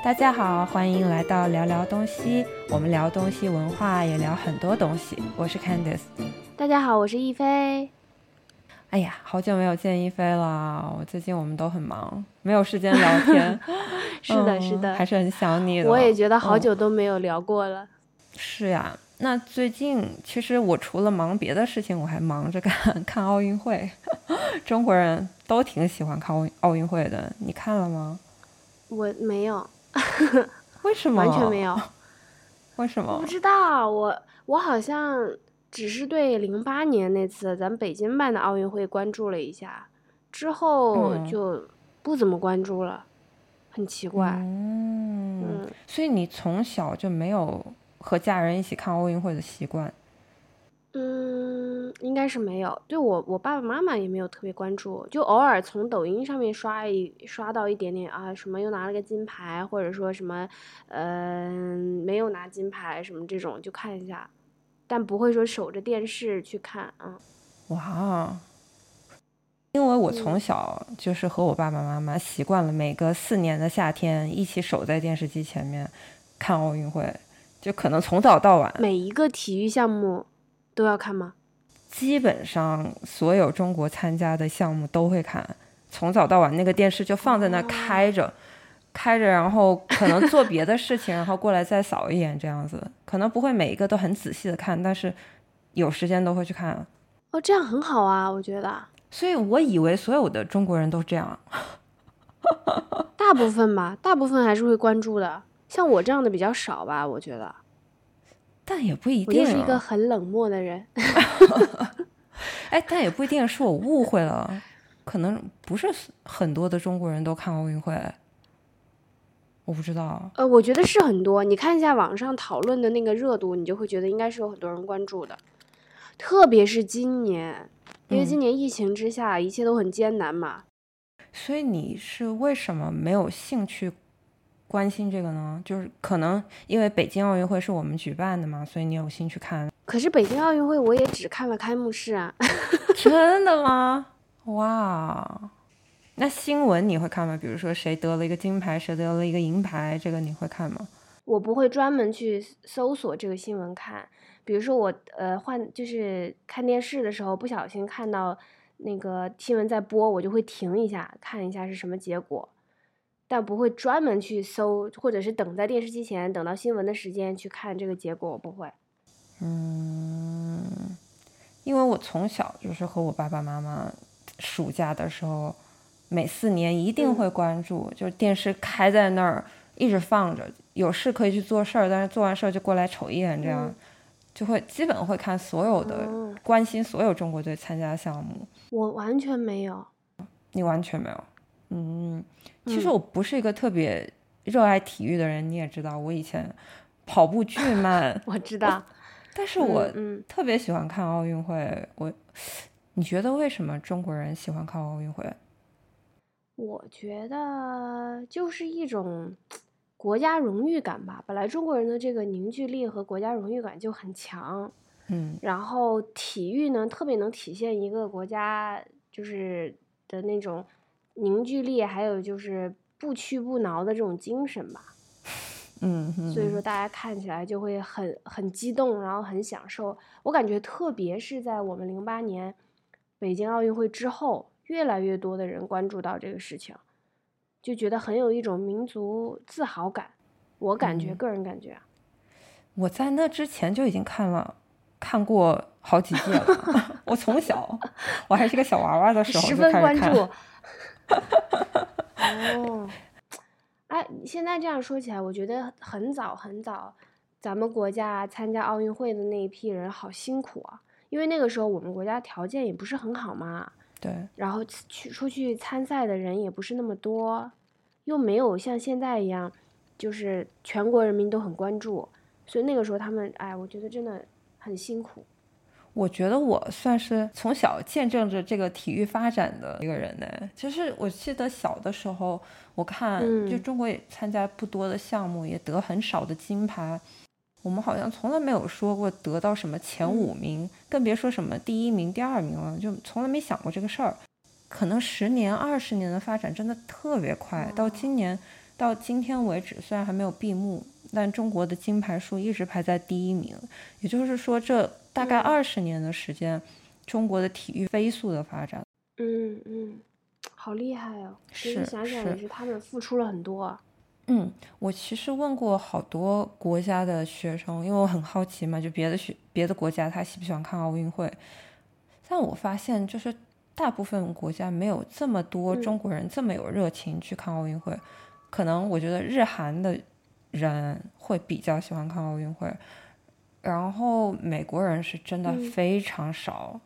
大家好，欢迎来到聊聊东西。我们聊东西文化，也聊很多东西。我是 Candice。大家好，我是亦菲。哎呀，好久没有见亦菲了。我最近我们都很忙，没有时间聊天。是的，是的，还是很想你的。我也觉得好久都没有聊过了。是呀，那最近其实我除了忙别的事情，我还忙着看看奥运会。中国人都挺喜欢看奥奥运会的，你看了吗？我没有。为什么？完全没有。为什么？不知道。我我好像只是对零八年那次咱们北京办的奥运会关注了一下，之后就不怎么关注了，很奇怪。嗯。所以你从小就没有和家人一起看奥运会的习惯？嗯，应该是没有。对我，我爸爸妈妈也没有特别关注，就偶尔从抖音上面刷一刷到一点点啊，什么又拿了个金牌，或者说什么，嗯，没有拿金牌什么这种就看一下，但不会说守着电视去看啊。哇，因为我从小就是和我爸爸妈妈习惯了，每个四年的夏天一起守在电视机前面看奥运会，就可能从早到晚，每一个体育项目。都要看吗？基本上所有中国参加的项目都会看，从早到晚那个电视就放在那开着，开着，然后可能做别的事情，然后过来再扫一眼这样子，可能不会每一个都很仔细的看，但是有时间都会去看。哦，这样很好啊，我觉得。所以我以为所有的中国人都这样，大部分吧，大部分还是会关注的，像我这样的比较少吧，我觉得。但也不一定。我就是一个很冷漠的人。哎，但也不一定是我误会了，可能不是很多的中国人都看奥运会。我不知道。呃，我觉得是很多。你看一下网上讨论的那个热度，你就会觉得应该是有很多人关注的。特别是今年，因为今年疫情之下，一切都很艰难嘛。所以你是为什么没有兴趣？关心这个呢，就是可能因为北京奥运会是我们举办的嘛，所以你有兴趣看。可是北京奥运会我也只看了开幕式啊。真的吗？哇，那新闻你会看吗？比如说谁得了一个金牌，谁得了一个银牌，这个你会看吗？我不会专门去搜索这个新闻看。比如说我呃换就是看电视的时候不小心看到那个新闻在播，我就会停一下看一下是什么结果。但不会专门去搜，或者是等在电视机前等到新闻的时间去看这个结果，我不会。嗯，因为我从小就是和我爸爸妈妈，暑假的时候，每四年一定会关注，就是电视开在那儿一直放着，有事可以去做事儿，但是做完事儿就过来瞅一眼，这样就会基本会看所有的，关心所有中国队参加项目。我完全没有。你完全没有。嗯，其实我不是一个特别热爱体育的人，你也知道，我以前跑步巨慢。我知道，但是我特别喜欢看奥运会。我，你觉得为什么中国人喜欢看奥运会？我觉得就是一种国家荣誉感吧。本来中国人的这个凝聚力和国家荣誉感就很强，嗯，然后体育呢，特别能体现一个国家就是的那种。凝聚力，还有就是不屈不挠的这种精神吧，嗯，所以说大家看起来就会很很激动，然后很享受。我感觉特别是在我们零八年北京奥运会之后，越来越多的人关注到这个事情，就觉得很有一种民族自豪感。我感觉，个人感觉，我在那之前就已经看了，看过好几届了。我从小，我还是个小娃娃的时候十分关注。哦，哎，现在这样说起来，我觉得很早很早，咱们国家参加奥运会的那一批人好辛苦啊，因为那个时候我们国家条件也不是很好嘛。对。然后去出去参赛的人也不是那么多，又没有像现在一样，就是全国人民都很关注，所以那个时候他们，哎，我觉得真的很辛苦。我觉得我算是从小见证着这个体育发展的一个人呢。其实我记得小的时候，我看就中国也参加不多的项目，也得很少的金牌。我们好像从来没有说过得到什么前五名，更别说什么第一名、第二名了，就从来没想过这个事儿。可能十年、二十年的发展真的特别快，到今年到今天为止，虽然还没有闭幕，但中国的金牌数一直排在第一名。也就是说，这大概二十年的时间，中国的体育飞速的发展。嗯嗯，好厉害哦！是想想也是是他们付出了很多啊。嗯，我其实问过好多国家的学生，因为我很好奇嘛，就别的学别的国家他喜不喜欢看奥运会，但我发现就是大部分国家没有这么多嗯中国人这么有热情去看奥运会，可能我觉得日韩的人会比较喜欢看奥运会，然后美国人是真的嗯非常少，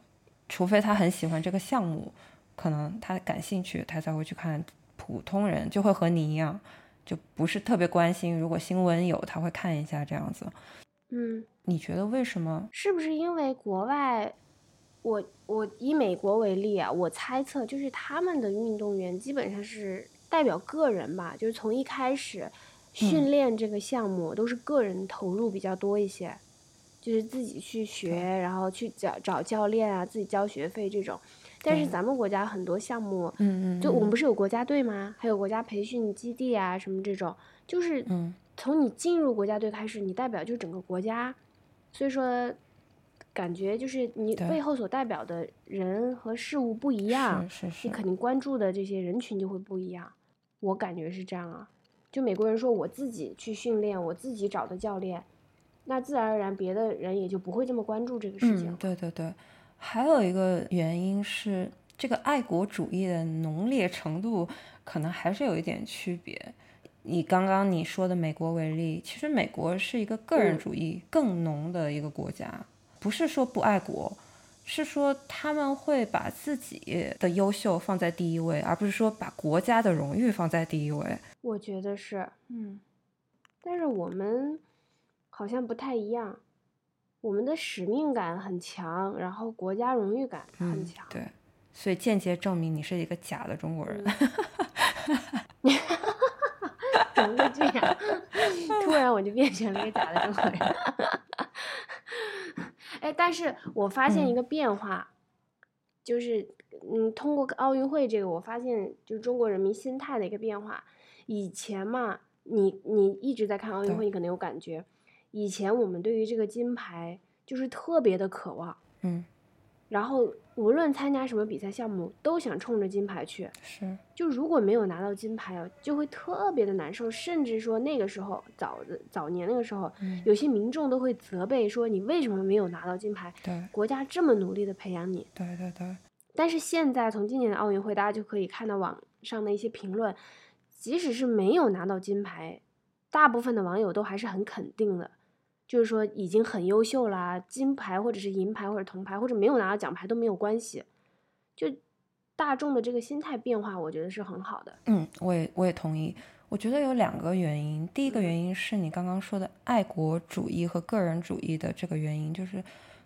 除非他很喜欢这个项目，可能他感兴趣，他才会去看。普通人就会和你一样。就不是特别关心，如果新闻有，他会看一下这样子。嗯，你觉得为什么？是不是因为国外？我我以美国为例啊，我猜测就是他们的运动员基本上是代表个人吧，就是从一开始训练这个项目都是个人投入比较多一些，就是自己去学，然后去找找教练啊，自己交学费这种。但是咱们国家很多项目，嗯嗯，就我们嗯。不是有国家队吗？还有国家培训基地啊，什么这种，就是嗯。从你进入国家队开始，你代表就整个国家，所以说感觉就是你背后所代表的人和事物不一样，是是是。你肯定关注的这些人群就会不一样。我感觉是这样啊，就美国人说我自己去训练，我自己找的教练，那自然而然别的人也就不会这么关注这个事情嗯了。，对对对，还有一个原因是这个爱国主义的浓烈程度可能还是有一点区别。以刚刚你说的美国为例，其实美国是一个个人嗯主义更浓的一个国家，不是说不爱国，是说他们会把自己的优秀放在第一位，而不是说把国家的荣誉放在第一位。我觉得是，嗯，但是我们好像不太一样，我们的使命感很强，然后国家荣誉感很嗯强。，对，所以间接证明你是一个假的中国人。怎么会这样？突然我就变成了一个假的中国人。哎，但是我发现一嗯个变化，就是嗯，通过奥运会这个，我发现就是中国人民心态的一个变化。以前嘛，你你一直在看奥运会，你可能有感觉，以前我们对于这个金牌就是特别的渴望，嗯，然后无论参加什么比赛项目，都想冲着金牌去。是，就如果没有拿到金牌啊，就会特别的难受，甚至说那个时候早的早年那个时候，嗯，有些民众都会责备说你为什么没有拿到金牌？对国家这么努力的培养你，对对对，但是现在从今年的奥运会，大家就可以看到网上的一些评论，即使是没有拿到金牌，大部分的网友都还是很肯定的，就是说已经很优秀啦，金牌或者是银牌或者铜牌或者没有拿到奖牌都没有关系，就大众的这个心态变化，我觉得是很好的。嗯，我也我也同意。我觉得有两个原因，第一个原因是你刚刚说的爱国主义和个人主义的这个原因，就是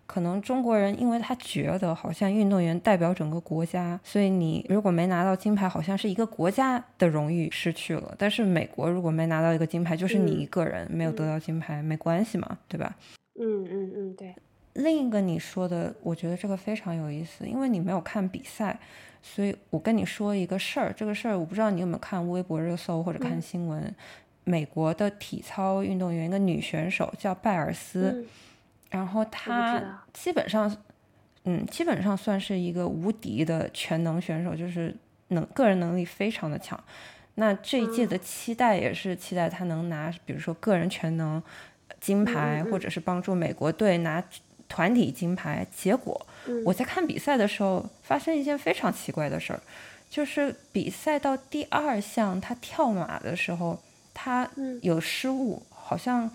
可能中国人因为他觉得好像运动员代表整个国家，所以你如果没拿到金牌，好像是一个国家的荣誉失去了。但是美国如果没拿到一个金牌，就是你嗯一个人没有得嗯到金牌，没关系嘛，对吧？嗯嗯嗯，对，另一个你说的，我觉得这个非常有意思，因为你没有看比赛，所以我跟你说一个事儿。这个事儿我不知道你有没有看微博热搜或者看嗯新闻。美国的体操运动员，一个女选手叫拜尔斯，嗯然后他基本上，嗯，基本上算是一个无敌的全能选手，就是能个人能力非常的强。那这一届嗯的期待也是期待他能拿，比如说个人全能金牌，或者是帮助美国队拿团体金牌。结果嗯我在看比赛的时候，发生一件非常奇怪的事儿，就是比赛到第二项，他跳马的时候，她嗯有失误，好像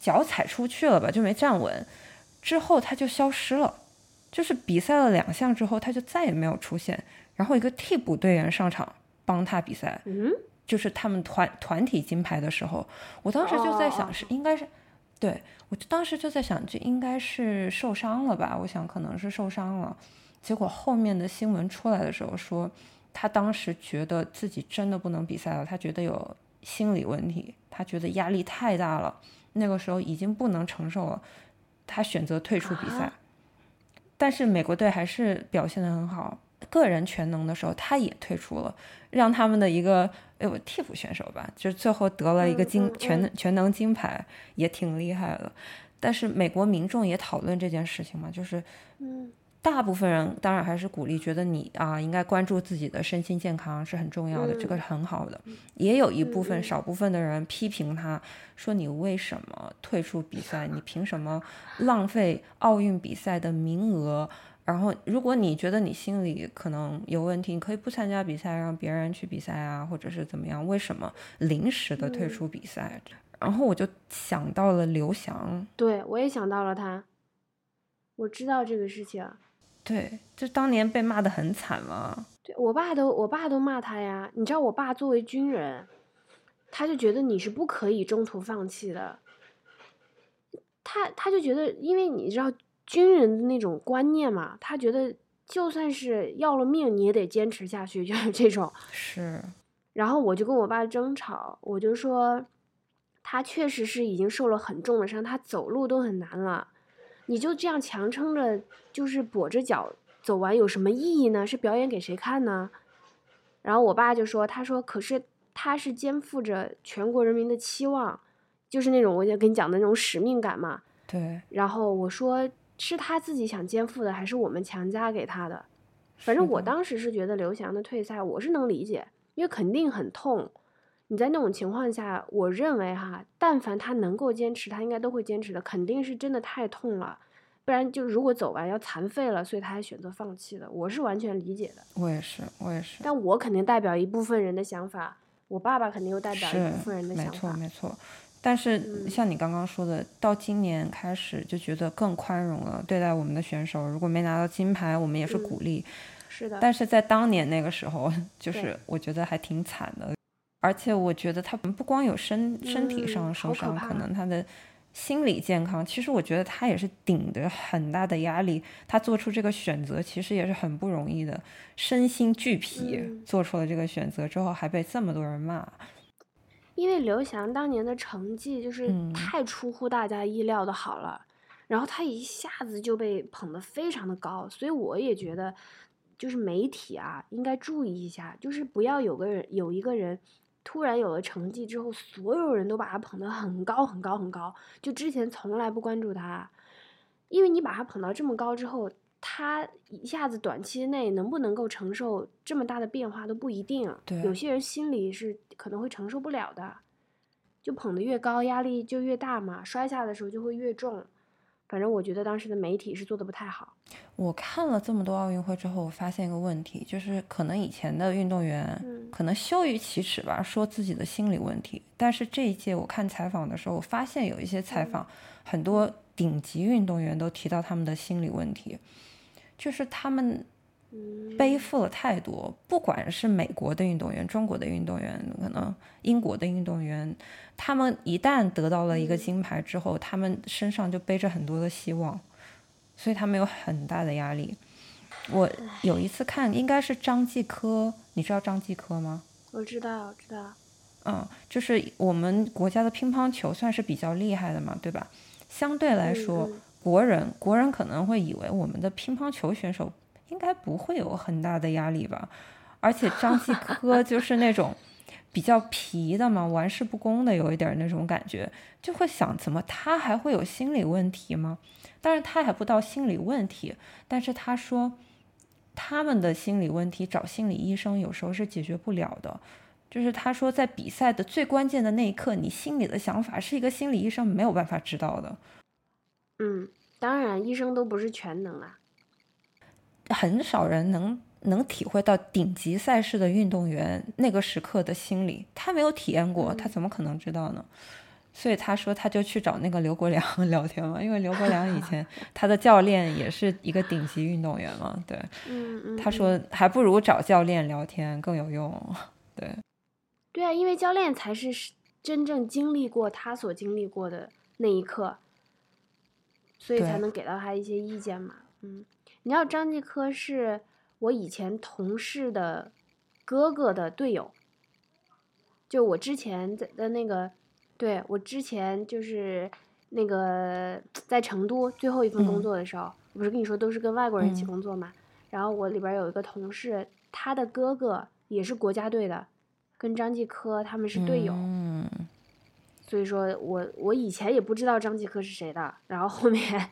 脚踩出去了吧，就没站稳，之后他就消失了。就是比赛了两项之后，他就再也没有出现。然后一个替补队员上场帮他比赛，嗯就是他们团团体金牌的时候，我当时就在想是应该是，对我就当时就在想这应该是受伤了吧，我想可能是受伤了。结果后面的新闻出来的时候说，他当时觉得自己真的不能比赛了，他觉得有心理问题，他觉得压力太大了，那个时候已经不能承受了，他选择退出比赛。啊但是美国队还是表现得很好，个人全能的时候，他也退出了，让他们的一个呃替补选手吧，就最后得了一个金全全能金牌，也挺厉害的。但是美国民众也讨论这件事情嘛，就是嗯。大部分人当然还是鼓励，觉得你啊应该关注自己的身心健康是很重要的，这个是很好的。也有一部分少部分的人批评他，说你为什么退出比赛？你凭什么浪费奥运比赛的名额？然后如果你觉得你心里可能有问题，你可以不参加比赛，让别人去比赛啊，或者是怎么样？为什么临时的退出比赛？然后我就想到了刘翔，对我也想到了他，我知道这个事情。对，就当年被骂的很惨嘛。对我爸都，我爸都骂他呀。你知道，我爸作为军人，他就觉得你是不可以中途放弃的。他他就觉得，因为你知道军人的那种观念嘛，他觉得就算是要了命，你也得坚持下去，就是这种。是。然后我就跟我爸争吵，我就说，他确实是已经受了很重的伤，他走路都很难了。你就这样强撑着，就是跛着脚走完，有什么意义呢？是表演给谁看呢？然后我爸就说：“他说，可是他是肩负着全国人民的期望，就是那种我就跟你讲的那种使命感嘛。”对。然后我说：“是他自己想肩负的，还是我们强加给他的？”反正我当时是觉得刘翔的退赛，我是能理解，因为肯定很痛。你在那种情况下，我认为哈，但凡他能够坚持，他应该都会坚持的。肯定是真的太痛了，不然就如果走完要残废了，所以他还选择放弃的。我是完全理解的。我也是，我也是。但我肯定代表一部分人的想法，我爸爸肯定又代表一部分人的想法。没错，没错。但是像你刚刚说的，到今年开始就觉得更宽容了，对待我们的选手，如果没拿到金牌，我们也是鼓励。是的。但是在当年那个时候，就是我觉得还挺惨的。而且我觉得他不光有身身体上受伤，可能他的心理健康，其实我觉得他也是顶着很大的压力，他做出这个选择其实也是很不容易的，身心俱疲做出了这个选择之后，还被这么多人骂。因为刘翔当年的成绩就是太出乎大家意料的好了，然后他一下子就被捧得非常的高，所以我也觉得，就是媒体啊应该注意一下，就是不要有个人有一个人。突然有了成绩之后，所有人都把他捧得很高很高很高。就之前从来不关注他，因为你把他捧到这么高之后，他一下子短期内能不能够承受这么大的变化都不一定。对，有些人心里是可能会承受不了的。就捧得越高，压力就越大嘛，摔下的时候就会越重。反正我觉得当时的媒体是做的不太好。我看了这么多奥运会之后，我发现一个问题，就是可能以前的运动员可能羞于启齿吧，说自己的心理问题。但是这一届我看采访的时候，我发现有一些采访，很多顶级运动员都提到他们的心理问题，就是他们。背负了太多，不管是美国的运动员、中国的运动员，可能英国的运动员，他们一旦得到了一个金牌之后，他们身上就背着很多的希望，所以他们有很大的压力。我有一次看，应该是张继科，你知道张继科吗？我知道，知道。嗯，就是我们国家的乒乓球算是比较厉害的嘛，对吧？相对来说，国人国人可能会以为我们的乒乓球选手。应该不会有很大的压力吧，而且张继科 就是那种比较皮的嘛，玩世不恭的，有一点那种感觉，就会想怎么他还会有心理问题吗？当然他还不到心理问题，但是他说他们的心理问题找心理医生有时候是解决不了的，就是他说在比赛的最关键的那一刻，你心里的想法是一个心理医生没有办法知道的。嗯，当然医生都不是全能啊。很少人能能体会到顶级赛事的运动员那个时刻的心理，他没有体验过，他怎么可能知道呢？所以他说他就去找那个刘国梁聊天嘛，因 为刘国梁以前他的教练也是一个顶级运动员嘛，对，他说还不如找教练聊天更有用，对，对啊，因为教练才是真正经历过他所经历过的那一刻，所以才能给到他一些意见嘛，嗯。你知道张继科是我以前同事的哥哥的队友，就我之前在的那个，对我之前就是那个在成都最后一份工作的时候，我不是跟你说都是跟外国人一起工作嘛？然后我里边有一个同事，他的哥哥也是国家队的，跟张继科他们是队友。嗯，所以说我我以前也不知道张继科是谁的，然后后面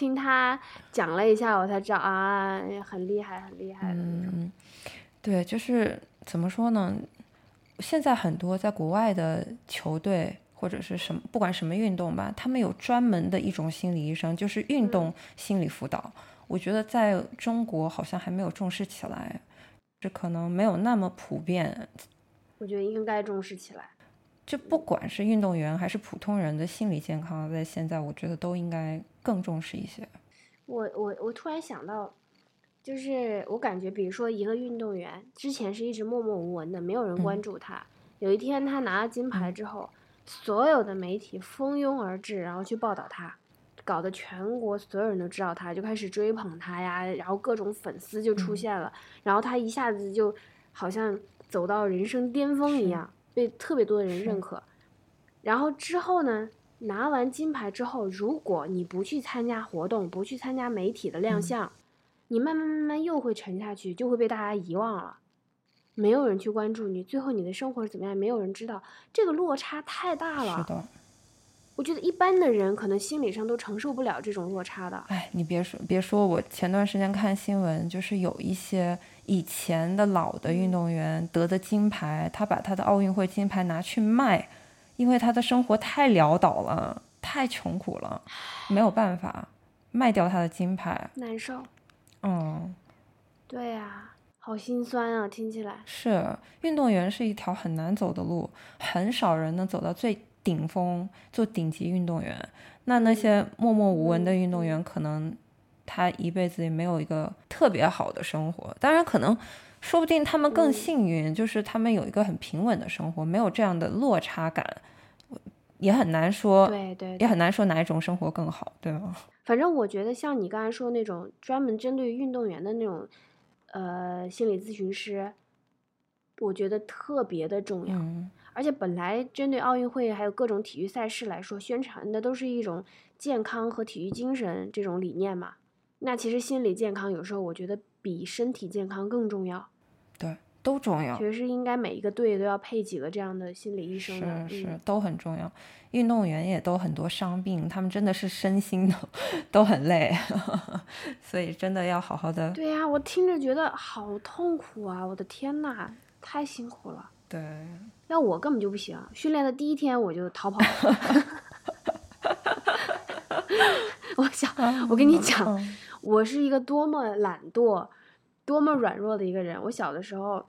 听他讲了一下，我才知道啊，很厉害，很厉害的那种。嗯，对，就是怎么说呢？现在很多在国外的球队或者是什么，不管什么运动吧，他们有专门的一种心理医生，就是运动心理辅导。我觉得在中国好像还没有重视起来，这可能没有那么普遍。我觉得应该重视起来。就不管是运动员还是普通人的心理健康，在现在我觉得都应该更重视一些。我我我突然想到，就是我感觉，比如说一个运动员之前是一直默默无闻的，没有人关注他。有一天他拿了金牌之后，所有的媒体蜂拥而至，然后去报道他，搞得全国所有人都知道他，就开始追捧他呀，然后各种粉丝就出现了，然后他一下子就好像走到人生巅峰一样。被特别多的人认可，然后之后呢，拿完金牌之后，如果你不去参加活动，不去参加媒体的亮相，你慢慢慢慢又会沉下去，就会被大家遗忘了，没有人去关注你，最后你的生活是怎么样，没有人知道，这个落差太大了。是的，我觉得一般的人可能心理上都承受不了这种落差的。哎，你别说别说，我前段时间看新闻，就是有一些。以前的老的运动员得的金牌，他把他的奥运会金牌拿去卖，因为他的生活太潦倒了，太穷苦了，没有办法卖掉他的金牌，难受。嗯，对呀，好心酸啊，听起来。是，运动员是一条很难走的路，很少人能走到最顶峰，做顶级运动员。那那些默默无闻的运动员，可能。他一辈子也没有一个特别好的生活，当然可能，说不定他们更幸运，就是他们有一个很平稳的生活，没有这样的落差感，也很难说，对对，也很难说哪一种生活更好，对吗？反正我觉得像你刚才说那种专门针对运动员的那种，呃，心理咨询师，我觉得特别的重要，而且本来针对奥运会还有各种体育赛事来说，宣传的都是一种健康和体育精神这种理念嘛。那其实心理健康有时候我觉得比身体健康更重要，对，都重要。其实是应该每一个队都要配几个这样的心理医生的，是是都很重要。运动员也都很多伤病，他们真的是身心都都很累，所以真的要好好的。对呀，我听着觉得好痛苦啊！我的天呐，太辛苦了。对，那我根本就不行，训练的第一天我就逃跑。我想，我跟你讲。我是一个多么懒惰、多么软弱的一个人。我小的时候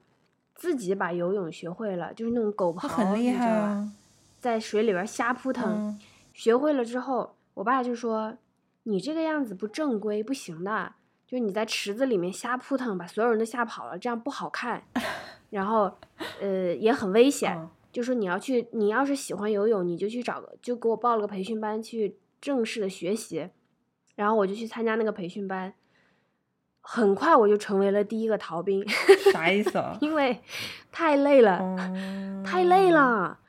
自己把游泳学会了，就是那种狗刨，你知道吧？在水里边瞎扑腾。学会了之后，我爸就说：“你这个样子不正规，不行的。就你在池子里面瞎扑腾，把所有人都吓跑了，这样不好看。然后，呃，也很危险。就说你要去，你要是喜欢游泳，你就去找个，就给我报了个培训班去正式的学习。”然后我就去参加那个培训班，很快我就成为了第一个逃兵。啥意思啊？因为太累了，太累了，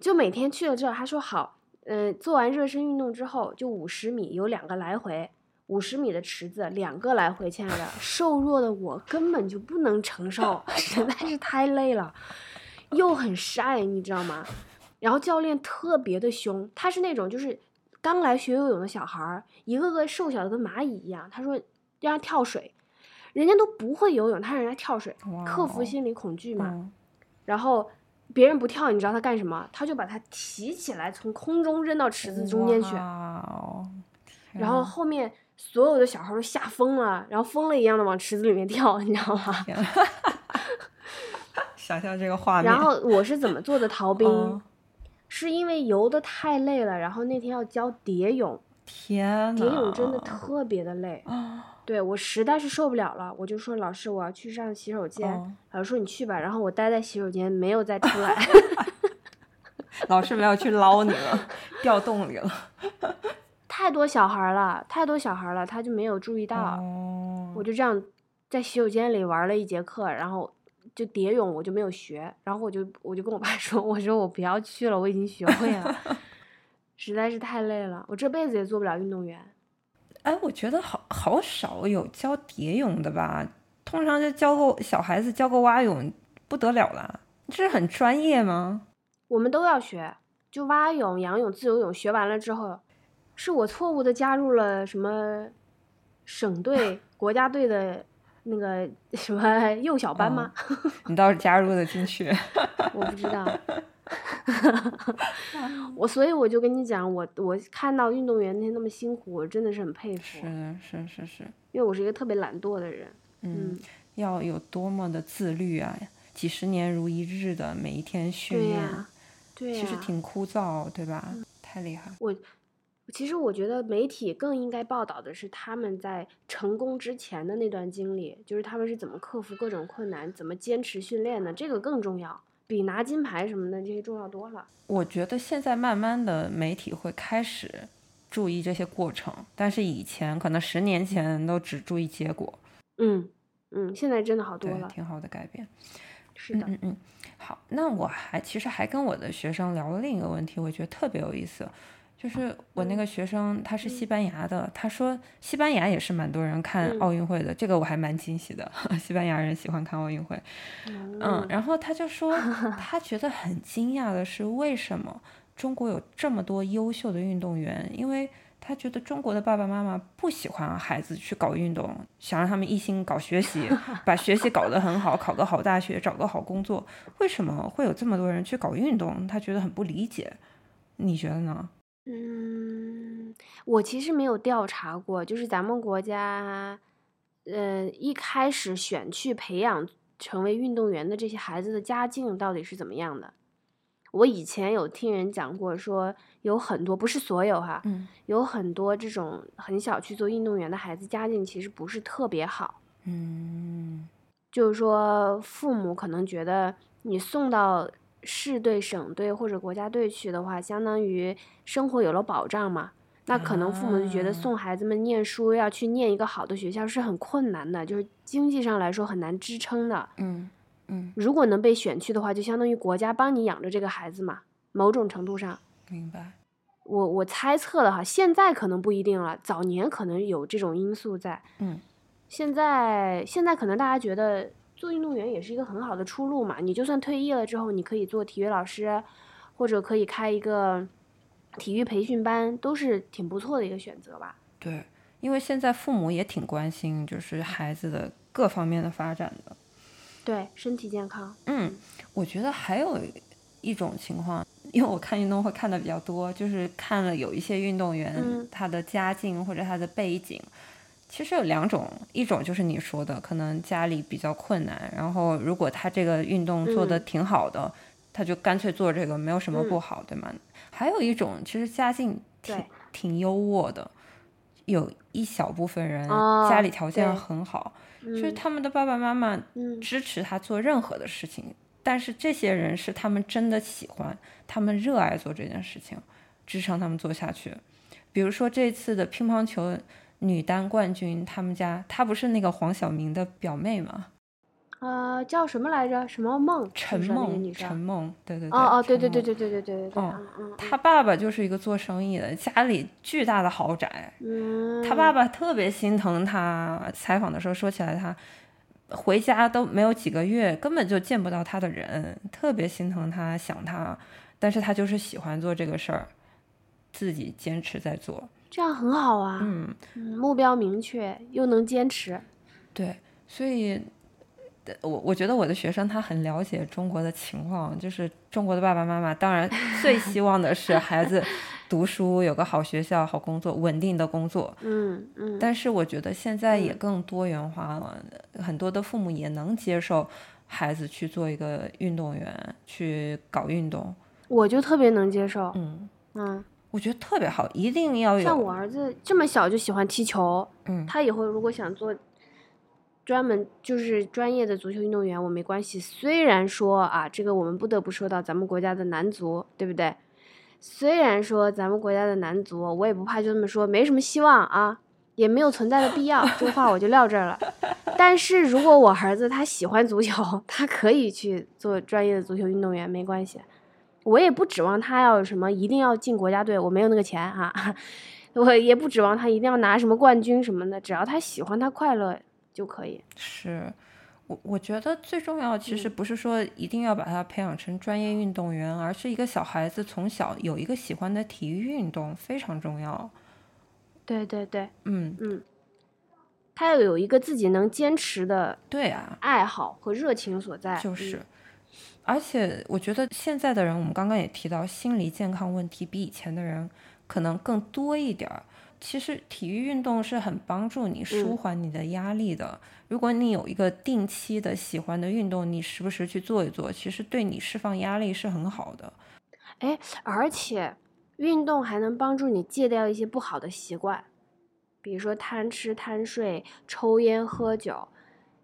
就每天去了之后，他说好，嗯，做完热身运动之后，就五十米有两个来回，五十米的池子两个来回，亲爱的，瘦弱的我根本就不能承受，实在是太累了，又很晒，你知道吗？然后教练特别的凶，他是那种就是。刚来学游泳的小孩儿，一个个瘦小的跟蚂蚁一样。他说让他跳水，人家都不会游泳，他让人家跳水，克服心理恐惧嘛。然后别人不跳，你知道他干什么？他就把他提起来，从空中扔到池子中间去。然后后面所有的小孩都吓疯了，然后疯了一样的往池子里面跳，你知道吗？想象这个画面。然后我是怎么做的逃兵？是因为游的太累了，然后那天要教蝶泳，天蝶泳真的特别的累，对我实在是受不了了，我就说老师我要去上洗手间，老师说你去吧，然后我待在洗手间没有再出来，老师没有去捞你了，掉洞里了，太多小孩了，太多小孩了，他就没有注意到，我就这样在洗手间里玩了一节课，然后。就蝶泳我就没有学，然后我就我就跟我爸 说，我说我不要去了，我已经学会了，实在是太累了，我这辈子也做不了运动员。哎，我觉得好好少有教蝶泳的吧？通常就教个小孩子教个蛙泳不得了了，这是很专业吗？我们都要学，就蛙泳、仰泳、自由泳学完了之后，是我错误的加入了什么省队、国家队的那个 什么幼小班吗？你倒是加入的进去。我不知道。我所以我就跟你讲，我我看到运动员那些那么辛苦，我真的是很佩服。是是是是，因为我是一个特别懒惰的人。嗯，要有多么的自律啊！几十年如一日的每一天训练，对其实挺枯燥，对吧？太厉害。我其实我觉得媒体更应该报道的是他们在成功之前的那段经历，就是他们是怎么克服各种困难，怎么坚持训练的，这个更重要。比拿金牌什么的这些重要多了。我觉得现在慢慢的媒体会开始注意这些过程，但是以前可能十年前都只注意结果。嗯嗯，现在真的好多了，挺好的改变。是的，嗯嗯。好，那我还其实还跟我的学生聊了另一个问题，我觉得特别有意思。就是我那个学生，他是西班牙的，他说西班牙也是蛮多人看奥运会的，这个我还蛮惊喜的，西班牙人喜欢看奥运会。嗯，然后他就说 他觉得很惊讶的是，为什么中国有这么多优秀的运动员？因为他觉得中国的爸爸妈妈不喜欢孩子去搞运动，想让他们一心搞学习，把学习搞得很好，考个好大学，找个好工作。为什么会有这么多人去搞运动？他觉得很不理解。你觉得呢？嗯，我其实没有调查过，就是咱们国家，呃，一开始选去培养成为运动员的这些孩子的家境到底是怎么样的？我以前有听人讲过，说有很多，不是所有哈，有很多这种很小去做运动员的孩子，家境其实不是特别好。嗯，就是说父母可能觉得你送到。市队、省队或者国家队去的话，相当于生活有了保障嘛。那可能父母就觉得送孩子们念书要去念一个好的学校是很困难的，就是经济上来说很难支撑的。嗯嗯。如果能被选去的话，就相当于国家帮你养着这个孩子嘛。某种程度上。明白。我我猜测的哈，现在可能不一定了，早年可能有这种因素在。嗯。现在现在可能大家觉得。做运动员也是一个很好的出路嘛，你就算退役了之后，你可以做体育老师，或者可以开一个体育培训班，都是挺不错的一个选择吧。对，因为现在父母也挺关心，就是孩子的各方面的发展的。对，身体健康。嗯，我觉得还有一种情况，因为我看运动会看的比较多，就是看了有一些运动员他的家境或者他的背景。其实有两种，一种就是你说的，可能家里比较困难，然后如果他这个运动做的挺好的，他就干脆做这个，没有什么不好，对吗？还有一种，其实家境挺挺优渥的，有一小部分人家里条件很好，就是他们的爸爸妈妈支持他做任何的事情，但是这些人是他们真的喜欢，他们热爱做这件事情，支撑他们做下去。比如说这次的乒乓球。女单冠军，他们家她不是那个黄晓明的表妹吗？呃，叫什么来着？什么梦？陈梦，陈梦，对对对。哦哦，对对对对对对对对对。他爸爸就是一个做生意的，家里巨大的豪宅。嗯。他爸爸特别心疼他，采访的时候说起来，他回家都没有几个月，根本就见不到他的人，特别心疼他，想他，但是他就是喜欢做这个事儿，自己坚持在做。这样很好啊，嗯，目标明确又能坚持，对，所以，我我觉得我的学生他很了解中国的情况，就是中国的爸爸妈妈当然 最希望的是孩子读书有个好学校、好工作、稳定的工作，嗯嗯，但是我觉得现在也更多元化了，很多的父母也能接受孩子去做一个运动员，去搞运动，我就特别能接受，嗯。嗯。我觉得特别好，一定要有。像我儿子这么小就喜欢踢球，嗯，他以后如果想做专门就是专业的足球运动员，我没关系。虽然说啊，这个我们不得不说到咱们国家的男足，对不对？虽然说咱们国家的男足，我也不怕就这么说，没什么希望啊，也没有存在的必要。这话我就撂这儿了。但是如果我儿子他喜欢足球，他可以去做专业的足球运动员，没关系。我也不指望他要什么，一定要进国家队，我没有那个钱哈。我也不指望他一定要拿什么冠军什么的，只要他喜欢，他快乐就可以。是我我觉得最重要，其实不是说一定要把他培养成专业运动员，而是一个小孩子从小有一个喜欢的体育运动非常重要。对对对，嗯嗯，他要有一个自己能坚持的对啊，爱好和热情所在。嗯就是，而且我觉得现在的人，我们刚刚也提到，心理健康问题比以前的人可能更多一点儿。其实体育运动是很帮助你舒嗯缓你的压力的。如果你有一个定期的喜欢的运动，你时不时去做一做，其实对你释放压力是很好的。哎，而且运动还能帮助你戒掉一些不好的习惯，比如说贪吃贪睡、抽烟喝酒，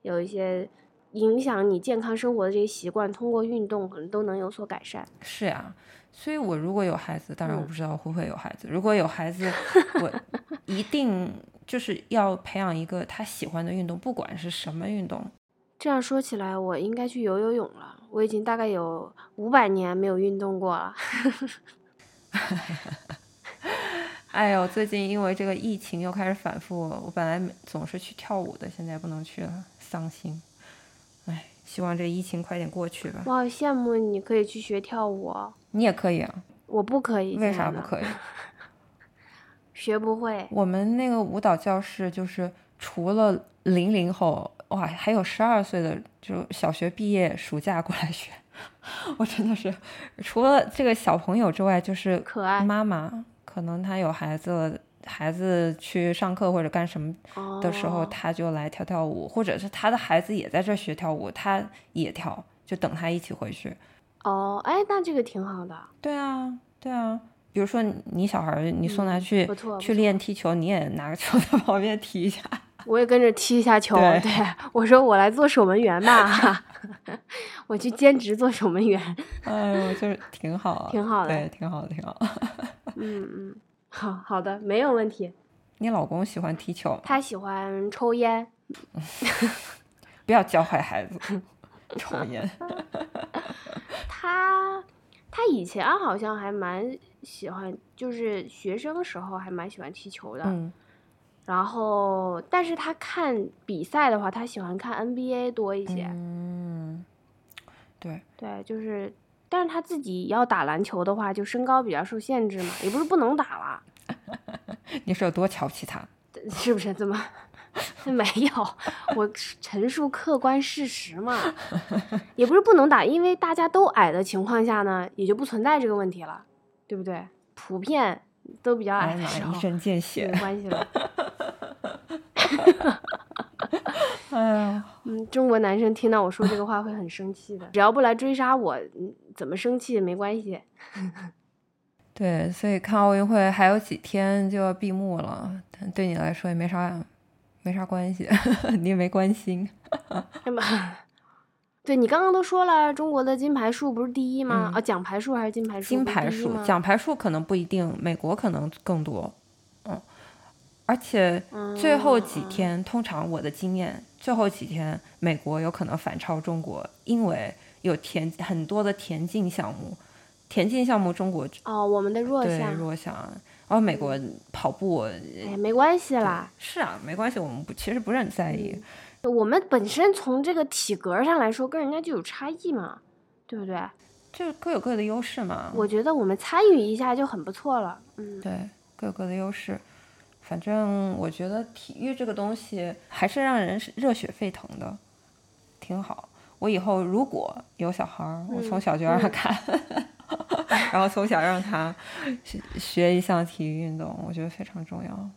有一些影响你健康生活的这些习惯，通过运动可能都能有所改善。是呀，所以我如果有孩子，当然我嗯不知道会不会有孩子。如果有孩子，我一定就是要培养一个他喜欢的运动，不管是什么运动。这样说起来，我应该去游游泳了。我已经大概有五百年没有运动过了。哎呦，最近因为这个疫情又开始反复，我本来总是去跳舞的，现在不能去了，伤心。哎，希望这疫情快点过去吧。我好羡慕你可以去学跳舞哦，你也可以啊？我不可以。为啥不可以？学不会。我们那个舞蹈教室就是除了零零后，哇，还有十二岁的，就小学毕业暑假过来学。我真的是，除了这个小朋友之外，就是可爱妈妈，可能她有孩子了，孩子去上课或者干什么的时候，哦他就来跳跳舞，或者是他的孩子也在这儿学跳舞，他也跳，就等他一起回去。哦，哎，那这个挺好的，对啊，对啊。比如说你小孩，你送他嗯去、去练踢球，你也拿个球在旁边踢一下。我也跟着踢一下球。对对我说我来做守门员吧，我去兼职做守门员。哎呦，就是挺好啊，挺好的对，挺好的，挺好。嗯 嗯，好好的，没有问题。你老公喜欢踢球？他喜欢抽烟，不要教坏孩子，抽烟。他他以前好像还蛮喜欢，就是学生时候还蛮喜欢踢球的。嗯，然后，但是他看比赛的话，他喜欢看 NBA 多一些。嗯，对，对，就是，但是他自己要打篮球的话，就身高比较受限制嘛，也不是不能打了，你是有多瞧不起他？是不是？怎么？没有，我陈述客观事实嘛，也不是不能打，因为大家都矮的情况下呢，也就不存在这个问题了，对不对？普遍都比较矮的时候一，针见血没。关系了。哎呀，嗯，中国男生听到我说这个话会很生气的，只要不来追杀我，嗯怎么生气也没关系。对，所以看奥运会还有几天就要闭幕了，但对你来说也没啥，没啥关系，你也没关心。那么，对你刚刚都说了，中国的金牌数不是第一吗？嗯啊，奖牌数还是金牌数？金牌数奖牌数可能不一定，美国可能更多，嗯，而且最后几嗯天，通常我的经验，最后几天美国有可能反超中国，因为有田很多的田径项目，田径项目中国哦，我们的弱对项，弱项，然后美国跑步哎，没关系啦。是啊，没关系，我们不其实不是很在意，我们本身从这个体格上来说，跟人家就有差异嘛，对不对？就是各有各的优势嘛。我觉得我们参与一下就很不错了。嗯，对，各有各的优势。反正我觉得体育这个东西还是让人热血沸腾的，挺好。我以后如果有小孩儿，我从嗯小就让他嗯看，然后从小让他学学一项体育运动，我觉得非常重要。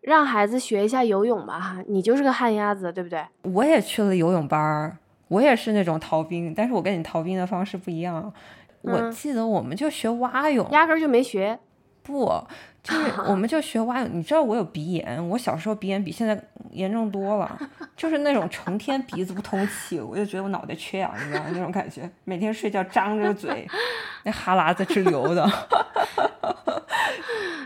让孩子学一下游泳吧，哈，你就是个旱鸭子，对不对？我也去了游泳班儿，我也是那种逃兵，但是我跟你逃兵的方式不一样。我嗯记得我们就学蛙泳，压根儿就没学。不，就是 我们就学蛙泳。你知道我有鼻炎，我小时候鼻炎比现在严重多了，就是那种成天鼻子不通气，我就觉得我脑袋缺氧，你知道？那种感觉，每天睡觉张着嘴，那哈喇子直流的。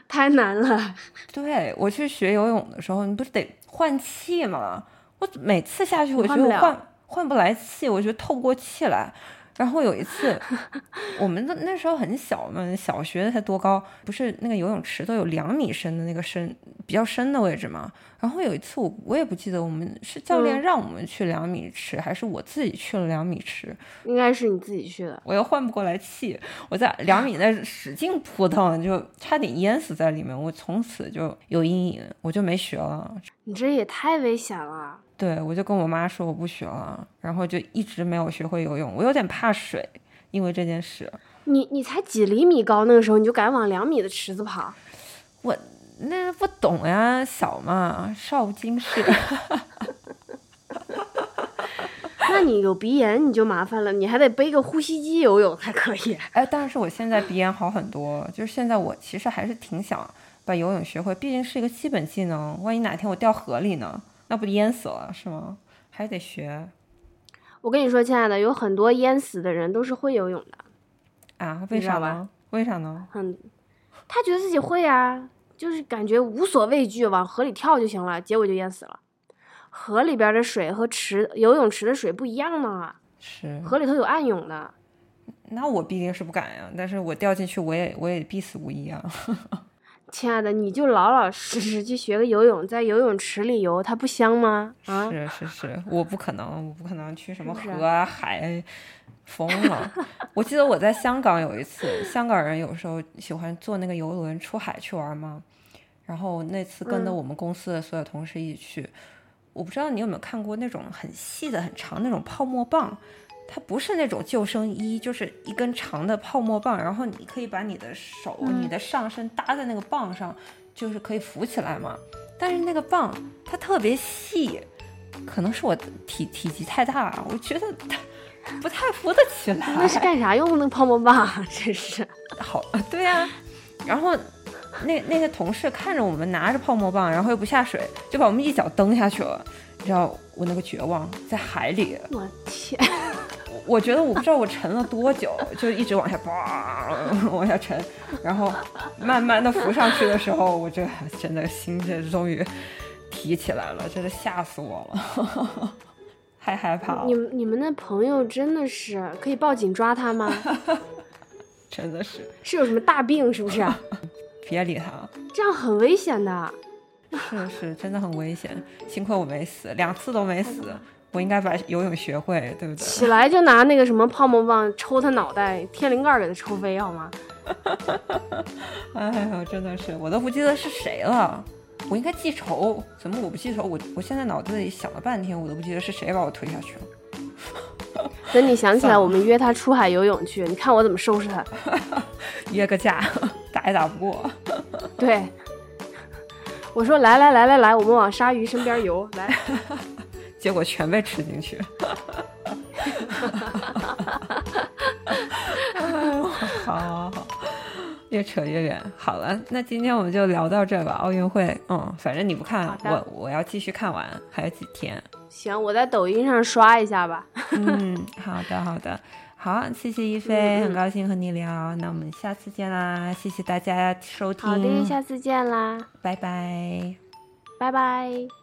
太难了，对我去学游泳的时候，你不是得换气吗？我每次下去，我就换换换不来气，我觉得透不过气来。然后有一次，我们的那时候很小嘛，小学才多高，不是那个游泳池都有两米深的那个深比较深的位置嘛。然后有一次我我也不记得我们是教练让我们去两米池，还是我自己去了两米池，应该是你自己去的。我又换不过来气，我在 两米那使劲扑腾，就差点淹死在里面。我从此就有阴影，我就没学了。你这也太危险了。对，我就跟我妈说我不学了，然后就一直没有学会游泳。我有点怕水，因为这件事。你你才几厘米高，那个时候你就敢往两米的池子跑？我那不懂呀，小嘛，少不经事。那你有鼻炎你就麻烦了，你还得背个呼吸机游泳才可以。哎，但是我现在鼻炎好很多，就是现在我其实还是挺想把游泳学会，毕竟是一个基本技能。万一哪天我掉河里呢？那不淹死了是吗？还得学。我跟你说，亲爱的，有很多淹死的人都是会游泳的。啊？为啥呢？为啥呢？嗯，他觉得自己会啊，就是感觉无所畏惧，往河里跳就行了，结果就淹死了。河里边的水和池游泳池的水不一样呢。是。河里头有暗涌的。那我必定是不敢呀，但是我掉进去，我也我也必死无疑啊。亲爱的，你就老老实实去学个游泳，在游泳池里游，它不香吗？啊，是是是，我不可能，我不可能去什么河啊海，疯了。我记得我在香港有一次，香港人有时候喜欢坐那个游轮出海去玩嘛，然后那次跟着我们公司的所有同事一起去，我不知道你有没有看过那种很细的、很长那种泡沫棒。它不是那种救生衣，就是一根长的泡沫棒，然后你可以把你的手、你的上身搭在那个棒上，就是可以浮起来嘛。但是那个棒它特别细，可能是我体体积太大，我觉得它不太浮得起来。那是干啥用的？那个泡沫棒 真是好，对呀。然后那那些同事看着我们拿着泡沫棒，然后又不下水，就把我们一脚蹬下去了。你知道我那个绝望，在海里，我天。我觉得我不知道我沉了多久，就一直往下叭 往下沉，然后慢慢的浮上去的时候，我这真的心这终于提起来了，真的吓死我了，太害怕了。你们你们那朋友真的是可以报警抓他吗？真的是是有什么大病是不是？别理他，这样很危险的。是是，真的很危险。幸亏我没死，两次都没死。我应该把游泳学会，对不对？起来就拿那个什么泡沫棒抽他脑袋，天灵盖给他抽飞，好吗？哎呀，真的是，我都不记得是谁了。我应该记仇，怎么我不记仇？我我现在脑子里想了半天，我都不记得是谁把我推下去了。等你想起来，我们约他出海游泳去，你看我怎么收拾他。约个架，打也打不过。对，我说来来来来来，我们往鲨鱼身边游，来。结果全被吃进去，好好好，越扯越远。好了，那今天我们就聊到这吧。奥运会，嗯，反正你不看，我我要继续看完，还有几天。行，我在抖音上刷一下吧。嗯，好的好的，好，谢谢一菲，很高兴和你聊。那我们下次见啦，谢谢大家收听。好的，下次见啦，拜拜，拜拜。